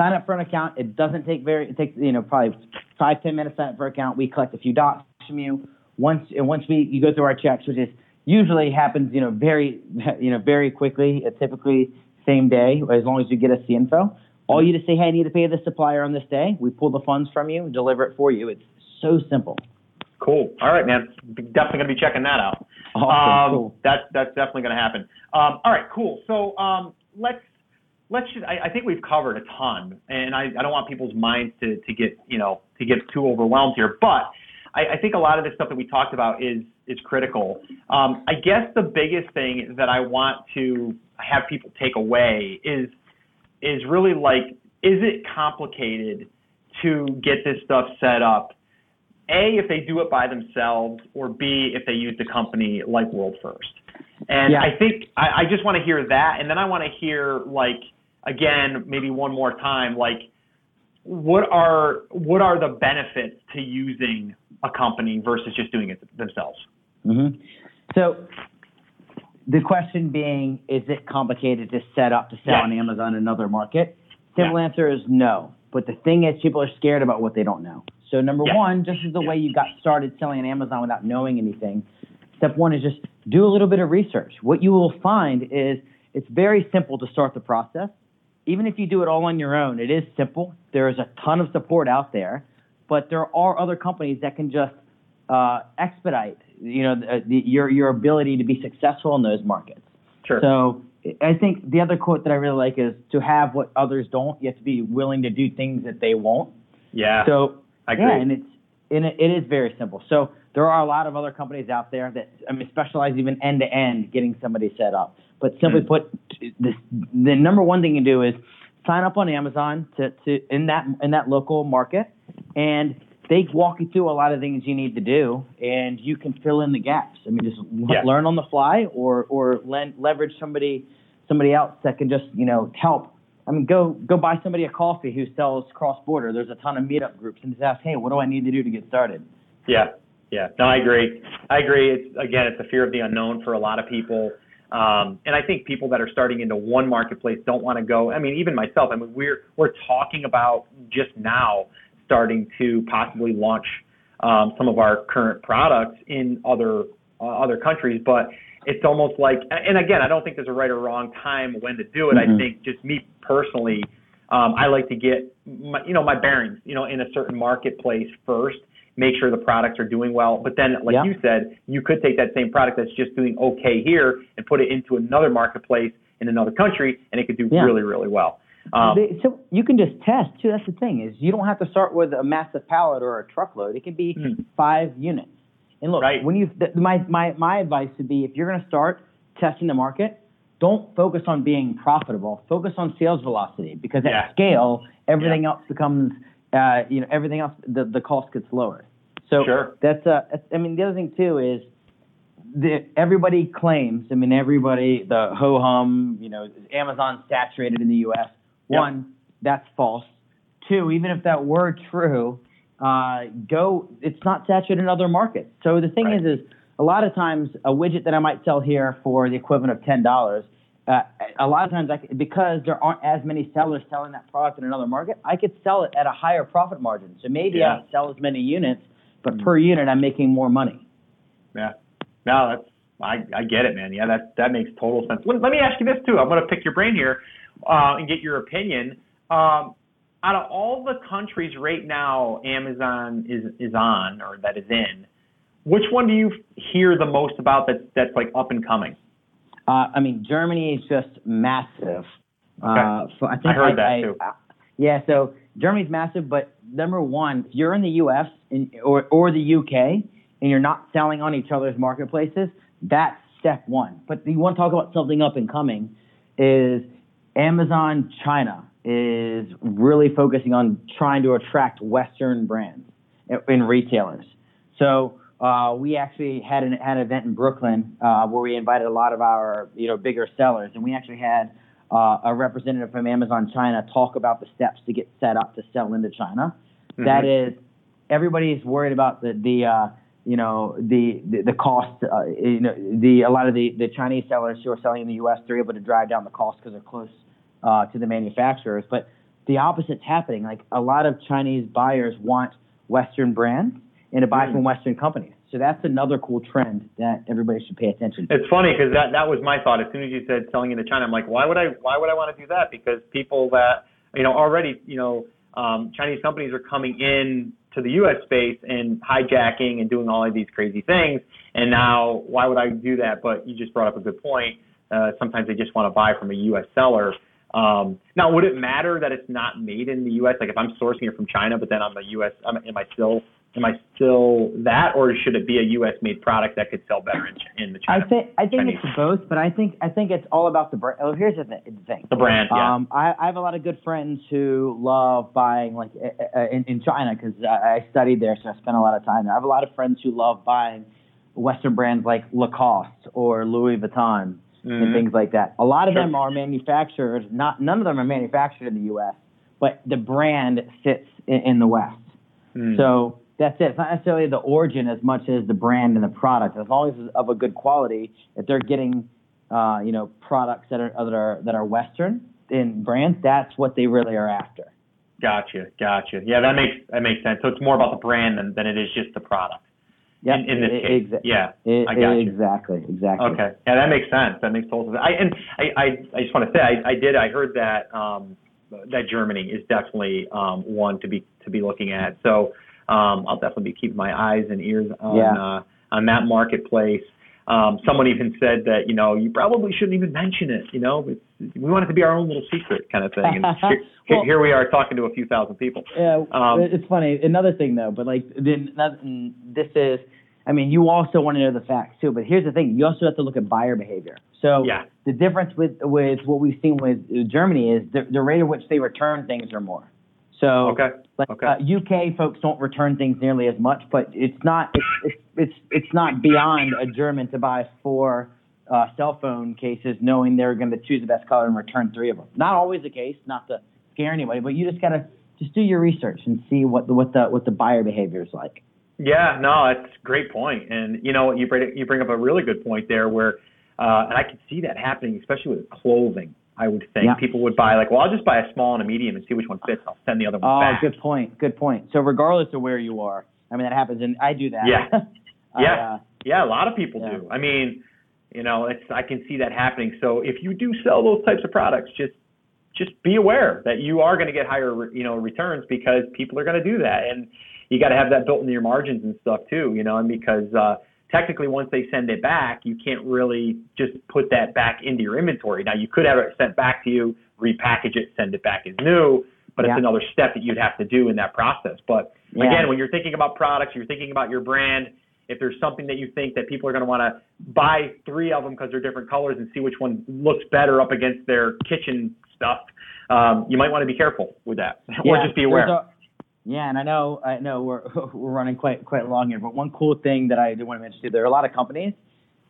sign up for an account. It doesn't take very. It takes you know probably five ten minutes to sign up for an account. We collect a few docs from you. Once and once we you go through our checks, which is usually happens you know very you know very quickly. Uh, typically same day as long as you get us the info. All you just say, hey, I need to pay this supplier on this day. We pull the funds from you and deliver it for you. It's so simple. Cool. All right, man. Definitely gonna be checking that out. Awesome. Um, cool. That's that's definitely going to happen. Um, all right, cool. So um, let's let's just. I, I think we've covered a ton, and I, I don't want people's minds to to get you know to get too overwhelmed here. But I, I think a lot of this stuff that we talked about is is critical. Um, I guess the biggest thing that I want to have people take away is is really like, is it complicated to get this stuff set up? A, if they do it by themselves, or B, if they use a company like World First. And Yeah. I think I, I just want to hear that, and then I want to hear like again, maybe one more time, like what are what are the benefits to using a company versus just doing it themselves? hmm So the question being, is it complicated to set up to sell Yeah. on Amazon in another market? Simple answer is no. But the thing is, people are scared about what they don't know. So number Yeah. one, just as the way you got started selling on Amazon without knowing anything, step one is just do a little bit of research. What you will find is it's very simple to start the process. Even if you do it all on your own, it is simple. There is a ton of support out there, but there are other companies that can just uh, expedite, you know, the, the, your your ability to be successful in those markets. Sure. So I think the other quote that I really like is to have what others don't, you have to be willing to do things that they won't. yeah. So I agree. yeah, and it's and it, it is very simple. So there are a lot of other companies out there that I mean specialize even end to end getting somebody set up. But simply Mm. put, this, the number one thing you do is sign up on Amazon to, to in that in that local market, and they walk you through a lot of things you need to do, and you can fill in the gaps. I mean, just Yeah. learn on the fly, or or len- leverage somebody somebody else that can just you know help. I mean, go go buy somebody a coffee who sells cross border. There's a ton of meetup groups, and just ask, hey, what do I need to do to get started? Yeah, yeah. No, I agree. I agree. It's again, it's the fear of the unknown for a lot of people. Um, and I think people that are starting into one marketplace don't want to go. I mean, even myself. I mean, we're we're talking about just now starting to possibly launch um, some of our current products in other uh, other countries, but it's almost like, and again, I don't think there's a right or wrong time when to do it. Mhm. I think just me personally, um, I like to get, my, you know, my bearings, you know, in a certain marketplace first. Make sure the products are doing well, but then, like Yeah. you said, you could take that same product that's just doing okay here and put it into another marketplace in another country, and it could do Yeah. really, really well. Um, They- so you can just test too. That's the thing is you don't have to start with a massive pallet or a truckload. It can be Hmm. five units. And look, Right. when you th- my my my advice would be if you're going to start testing the market, don't focus on being profitable. Focus on sales velocity because Yeah. at scale, everything else becomes uh, you know everything else the the cost gets lowered. So Sure. that's uh I mean the other thing too is the, everybody claims, I mean, everybody, the ho hum, you know, Amazon saturated in the U.S. Yep. One, that's false. Two, even if that were true, uh, go, it's not saturated in other markets. So the thing Right. is, is a lot of times a widget that I might sell here for the equivalent of ten dollars. Uh, a lot of times, I, because there aren't as many sellers selling that product in another market, I could sell it at a higher profit margin. So maybe I Yeah. don't sell as many units, but per unit, I'm making more money. Yeah. No, that's I, I get it, man. Yeah, that that makes total sense. Let, let me ask you this too. I'm going to pick your brain here uh, and get your opinion. Um, out of all the countries right now, Amazon is is on or that is in. Which one do you hear the most about that that's like up and coming? Uh, I mean, Germany is just massive. Uh, so I think I heard that, I, too. uh, yeah, so Germany's massive, but number one, if you're in the U.S. and, or or the U.K. and you're not selling on each other's marketplaces, that's step one. But you want to talk about something up and coming is Amazon China is really focusing on trying to attract Western brands and retailers. So uh, we actually had an, had an event in Brooklyn uh, where we invited a lot of our you know bigger sellers, and we actually had uh, a representative from Amazon China talk about the steps to get set up to sell into China. That is, everybody's worried about the the uh, you know the the, the cost. Uh, you know the a lot of the the Chinese sellers who are selling in the U.S. they're able to drive down the cost because they're close uh, to the manufacturers, but the opposite's happening. Like a lot of Chinese buyers want Western brands and to buy Mm. from Western companies. So that's another cool trend that everybody should pay attention to. It's funny because that that was my thought. As soon as you said selling into China, I'm like, why would I why would I want to do that? Because people that you know already you know um, Chinese companies are coming in to the U.S. space and hijacking and doing all of these crazy things. And now, why would I do that? But you just brought up a good point. Uh, sometimes they just want to buy from a U.S. seller. Um, now, would it matter that it's not made in the U.S.? Like if I'm sourcing it from China, but then I'm a U.S. I'm, am I still am I still that, or should it be a U.S. made product that could sell better in, in the China? I think I think Chinese. it's both, but I think I think it's all about the brand. Oh, here's the thi- the thing. The brand, yeah. Um, I, I have a lot of good friends who love buying like uh, uh, in, in China because I, I studied there, so I spent a lot of time there. I have a lot of friends who love buying Western brands like Lacoste or Louis Vuitton and Mhm. things like that. A lot of Sure. them are manufactured. Not none of them are manufactured in the U.S., but the brand sits in, in the West. Mm. So that's it. It's not necessarily the origin as much as the brand and the product. As long as it's of a good quality, if they're getting, uh, you know, products that are that are that are Western in brands, that's what they really are after. Gotcha, gotcha. Yeah, that makes that makes sense. So it's more about the brand than, than it is just the product. Yep. In, in this e- case, exa- yeah. e- I got you. exactly, exactly. Okay, yeah, that makes sense. That makes total sense. I and I I, I just want to say I, I did I heard that um, that Germany is definitely um, one to be to be looking at. So um, I'll definitely be keeping my eyes and ears on Yeah. uh, on that marketplace. Um, someone even said that you know you probably shouldn't even mention it. You know, it's, we want it to be our own little secret kind of thing. And here, Well- here we are talking to a few thousand people. Yeah, Um, it's funny. Another thing though, but like then this is, I mean, you also want to know the facts too. But here's the thing: you also have to look at buyer behavior. So Yeah. the difference with with what we've seen with Germany is the, the rate at which they return things are more. So Okay. like Okay. uh, UK folks don't return things nearly as much, but it's not it's it's it's, it's not beyond a German to buy four uh, cell phone cases knowing they're going to choose the best color and return three of them. Not always the case, not to scare anybody, but you just gotta just do your research and see what the what the what the buyer behavior is like. Yeah, no, that's a great point. And you know, you bring you bring up a really good point there, where uh, and I can see that happening, especially with clothing. I would think Yeah. people would buy like, well, I'll just buy a small and a medium and see which one fits. I'll send the other one Oh, back. good point, good point. So regardless of where you are, I mean that happens, and I do that. Yeah. I, Yeah. uh, Yeah, a lot of people Yeah. do. I mean, You know, it's I can see that happening. So if you do sell those types of products, just just be aware that you are going to get higher, you know, returns because people are going to do that, and you got to have that built into your margins and stuff too. You know, and because uh, technically once they send it back, you can't really just put that back into your inventory. Now you could have it sent back to you, repackage it, send it back as new, but yeah. it's another step that you'd have to do in that process. But yeah. again, when you're thinking about products, you're thinking about your brand. If there's something that you think that people are going to want to buy three of them because they're different colors and see which one looks better up against their kitchen stuff, um, you might want to be careful with that, yeah, or just be aware. Yeah, and I know I know we're we're running quite quite long here, but one cool thing that I do want to mention too, there are a lot of companies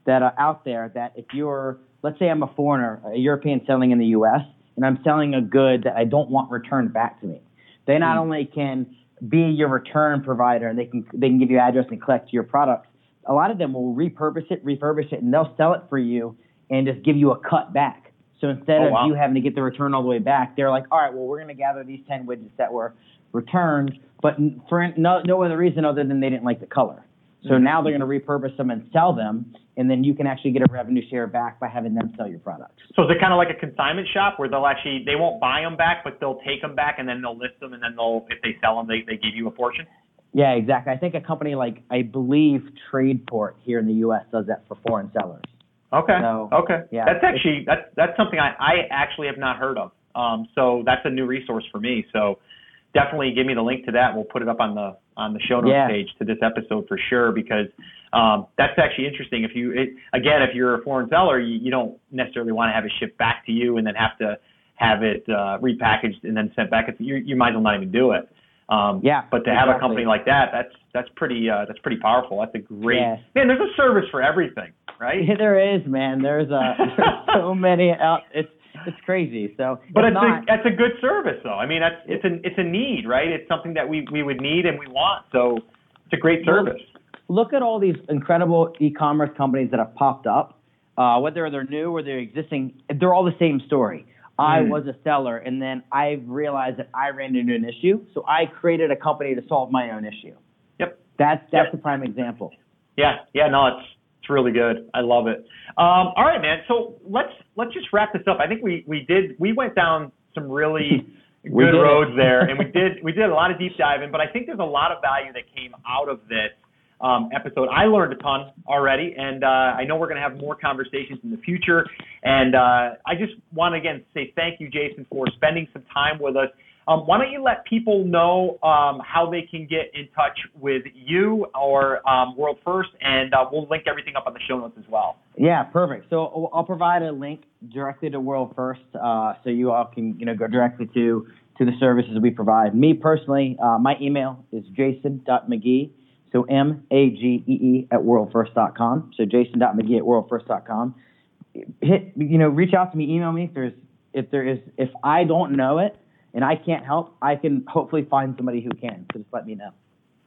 that are out there that if you're, let's say I'm a foreigner, a European selling in the U.S. and I'm selling a good that I don't want returned back to me, they not mm. only can be your return provider and they can they can give you address and collect your products. A lot of them will repurpose it, refurbish it, and they'll sell it for you and just give you a cut back. So instead oh, of wow. you having to get the return all the way back, they're like, all right, well, we're going to gather these 10 widgets that were returned, but for no, no other reason other than they didn't like the color. So mm-hmm. now they're going to repurpose them and sell them, and then you can actually get a revenue share back by having them sell your product. So is it kind of like a consignment shop where they'll actually they won't buy them back, but they'll take them back and then they'll list them, and then they'll if they sell them, they they give you a portion. Yeah, exactly. I think a company like I believe Tradeport here in the U.S. does that for foreign sellers. Okay. So, okay. Yeah. That's actually that's that's something I I actually have not heard of. Um, so that's a new resource for me. So definitely give me the link to that. We'll put it up on the on the show notes yeah. page to this episode for sure because um, that's actually interesting. If you it, again, if you're a foreign seller, you, you don't necessarily want to have it shipped back to you and then have to have it uh, repackaged and then sent back. It's, you, you might as well not even do it. Um, yeah. But to exactly. have a company like that, that's that's pretty uh, that's pretty powerful. That's a great yeah. man. There's a service for everything right? Yeah, there is, man. There's a there's so many out. It's it's crazy. So, but it's, not, a that's a good service, though. I mean, that's it's a it's a need, right? It's something that we we would need and we want. So it's a great service. Look at all these incredible e-commerce companies that have popped up. Uh, whether they're new or they're existing, they're all the same story. I Mm. was a seller, and then I realized that I ran into an issue, so I created a company to solve my own issue. Yep. That's that's Yep. a prime example. Yeah, yeah, no, it's it's really good. I love it. Um, all right, man. So let's let's just wrap this up. I think we we did we went down some really good roads there, and we did we did a lot of deep diving. But I think there's a lot of value that came out of this um, episode. I learned a ton already, and uh, I know we're going to have more conversations in the future. And uh, I just want to again say thank you, Jason, for spending some time with us. Um, why don't you let people know um, how they can get in touch with you or um, World First, and uh, we'll link everything up on the show notes as well. Yeah, perfect. So I'll provide a link directly to World First, uh, so you all can you know go directly to to the services we provide. Me personally, uh, my email is jason.magee, so M A G E E at worldfirst.com. So jason.magee at worldfirst.com. Hit you know reach out to me, email me if there's if there is if I don't know it and I can't help, I can hopefully find somebody who can. So just let me know.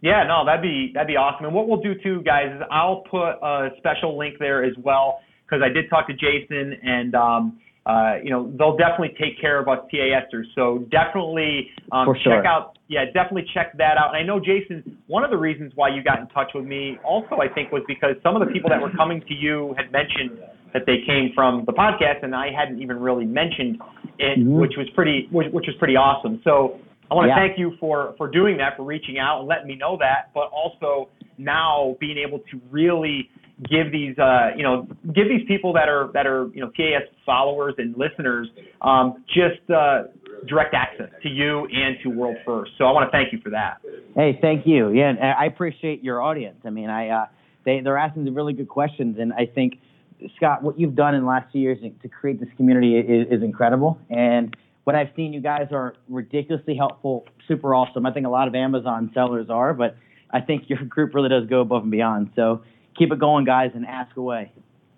Yeah, no, that'd be that'd be awesome. And what we'll do too, guys, is I'll put a special link there as well because I did talk to Jason, and um, uh, you know they'll definitely take care of us TASers. So definitely um, sure. check out, yeah, definitely check that out. And I know Jason, one of the reasons why you got in touch with me also I think was because some of the people that were coming to you had mentioned that they came from the podcast, and I hadn't even really mentioned it, Mhm. which was pretty which, which was pretty awesome. So I want to Yeah. thank you for for doing that, for reaching out and letting me know that, but also now being able to really give these uh, you know give these people that are that are you know TAS followers and listeners um, just uh, direct access to you and to World First. So I want to thank you for that. Hey, thank you. Yeah, and I appreciate your audience. I mean, I uh, they they're asking some really good questions, and I think Scott, what you've done in the last few years to create this community is, is incredible. And what I've seen, you guys are ridiculously helpful, super awesome. I think a lot of Amazon sellers are, but I think your group really does go above and beyond. So keep it going, guys, and ask away.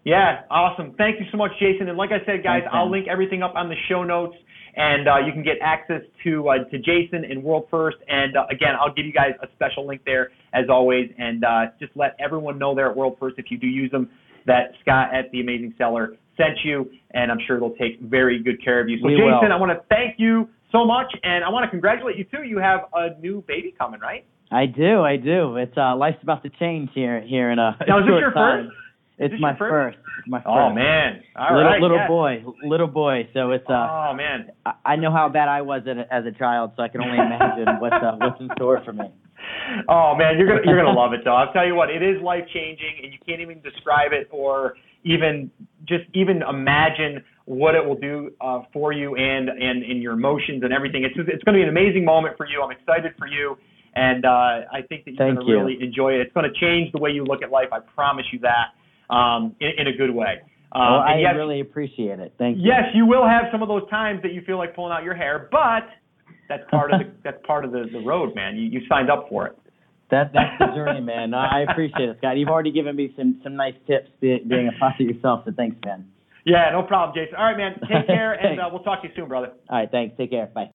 Yeah, awesome. Thank you so much, Jason. And like I said, guys, Thanks, I'll link everything up on the show notes, and uh, you can get access to uh, to Jason and World First. And uh, again, I'll give you guys a special link there as always, and uh, just let everyone know there at World First if you do use them that Scott at the Amazing Seller sent you, and I'm sure they'll take very good care of you. So, We Jason, will. I want to thank you so much, and I want to congratulate you too. You have a new baby coming, right? I do, I do. It's uh, life's about to change here here in a Now, is this your time. first? It's my first? first. It's my first. Oh man, all little right, little yes. boy, little boy. So it's uh, Oh man, I, I know how bad I was as a, as a child, so I can only imagine what's uh, what's in store for me. Oh man, you're gonna you're gonna love it though. I'll tell you what, it is life changing, and you can't even describe it or even just even imagine what it will do uh, for you and and in your emotions and everything. It's it's going to be an amazing moment for you. I'm excited for you, and uh, I think that you're Thank going to you. really enjoy it. It's going to change the way you look at life. I promise you that, um, in, in a good way. Um, well, I yes, really appreciate it. Thank you. yes, you will have some of those times that you feel like pulling out your hair, but that's part of the that's part of the, the road, man. You you signed up for it. That that's the journey, man. I I appreciate it, Scott. You've already given me some some nice tips be, being a father yourself, so thanks, man. Yeah, no problem, Jason. All right, man. Take care, and uh, we'll talk to you soon, brother. All right, thanks. Take care. Bye.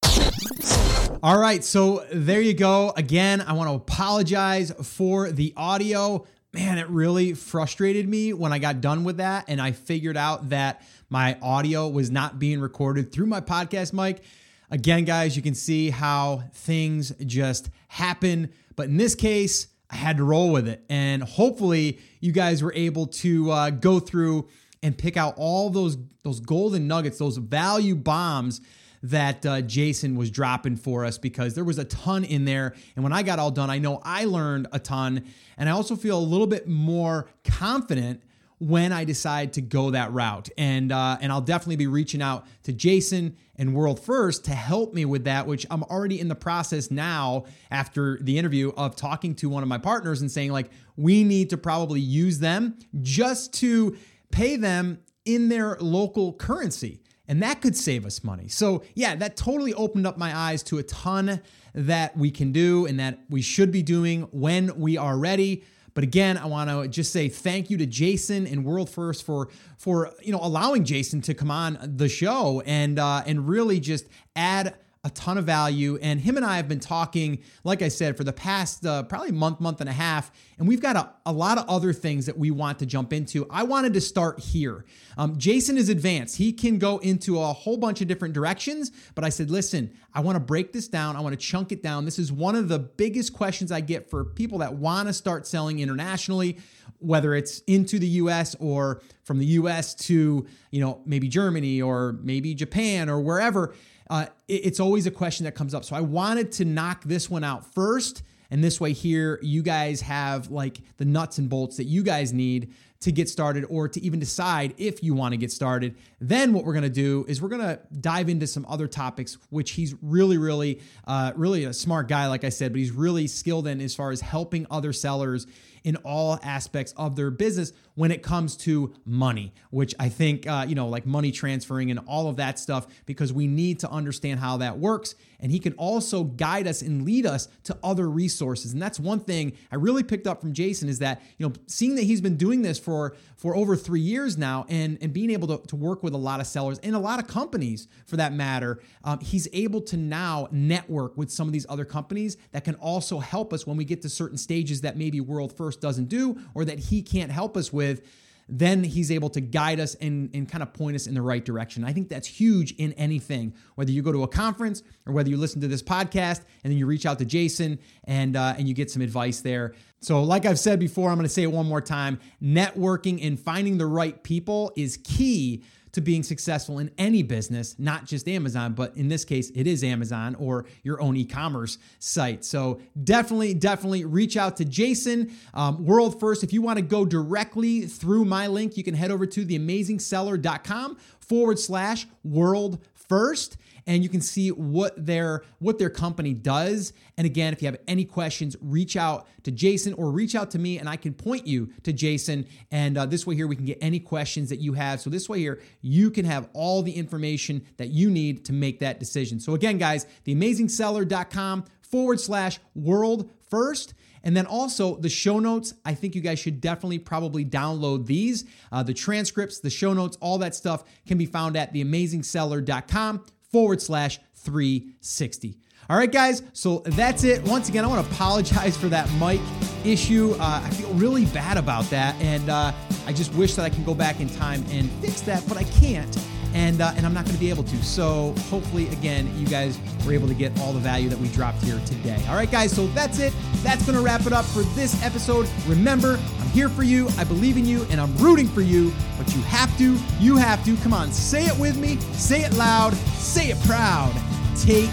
All right, so there you go. Again, I want to apologize for the audio. Man, it really frustrated me when I got done with that and I figured out that my audio was not being recorded through my podcast mic. Again, guys, you can see how things just happen. But in this case, I had to roll with it. And hopefully, you guys were able to uh, go through and pick out all those those golden nuggets, those value bombs that uh, Jason was dropping for us because there was a ton in there. And when I got all done, I know I learned a ton. And I also feel a little bit more confident when I decide to go that route. And uh, and I'll definitely be reaching out to Jason and World First to help me with that, which I'm already in the process now after the interview of talking to one of my partners and saying like we need to probably use them just to pay them in their local currency. And that could save us money. So, yeah, that totally opened up my eyes to a ton that we can do and that we should be doing when we are ready. But again, I want to just say thank you to Jason and World First for for you know allowing Jason to come on the show and uh, and really just add a ton of value. And him and I have been talking, like I said, for the past uh, probably month, month and a half. And we've got a, a lot of other things that we want to jump into. I wanted to start here. Um, Jason is advanced. He can go into a whole bunch of different directions. But I said, listen, I want to break this down. I want to chunk it down. This is one of the biggest questions I get for people that want to start selling internationally whether it's into the US or from the US to, you know, maybe Germany or maybe Japan or wherever, uh, it- it's always a question that comes up. So I wanted to knock this one out first. And this way, here, you guys have like the nuts and bolts that you guys need to get started or to even decide if you want to get started. Then, what we're going to do is we're going to dive into some other topics, which he's really, really, uh, really a smart guy, like I said, but he's really skilled in as far as helping other sellers in all aspects of their business when it comes to money, which I think, uh, you know, like money transferring and all of that stuff, because we need to understand how that works. And he can also guide us and lead us to other resources. And that's one thing I really picked up from Jason is that, you know, seeing that he's been doing this for, for over three years now and, and being able to, to work with a lot of sellers and a lot of companies for that matter, um, he's able to now network with some of these other companies that can also help us when we get to certain stages that maybe World First doesn't do or that he can't help us with then he's able to guide us and, and kind of point us in the right direction. I think that's huge in anything, whether you go to a conference or whether you listen to this podcast and then you reach out to Jason and uh, and you get some advice there. So, like I've said before, I'm going to say it one more time: networking and finding the right people is key to being successful in any business, not just Amazon, but in this case, it is Amazon or your own e commerce site. So definitely, definitely reach out to Jason. Um, World First, if you want to go directly through my link, you can head over to theamazingseller.com forward slash world first and you can see what their what their company does. And again if you have any questions reach out to jason or reach out to me and i can point you to jason. And uh, this way here we can get any questions that you have. So this way here you can have all the information that you need to make that decision. So again guys theamazingseller.com forward slash world first. And then also the show notes. I think you guys should definitely probably download these. Uh, the transcripts, the show notes, all that stuff can be found at theamazingseller.com forward slash 360. All right, guys. So that's it. Once again, I want to apologize for that mic issue. Uh, I feel really bad about that. And uh, I just wish that I can go back in time and fix that, but I can't. And uh, and I'm not going to be able to. So hopefully, again, you guys were able to get all the value that we dropped here today. All right, guys. So that's it. That's going to wrap it up for this episode. Remember, I'm here for you. I believe in you, and I'm rooting for you. But you have to. You have to. Come on, say it with me. Say it loud. Say it proud. Take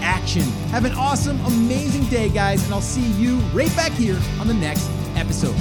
action. Have an awesome, amazing day, guys, and I'll see you right back here on the next episode.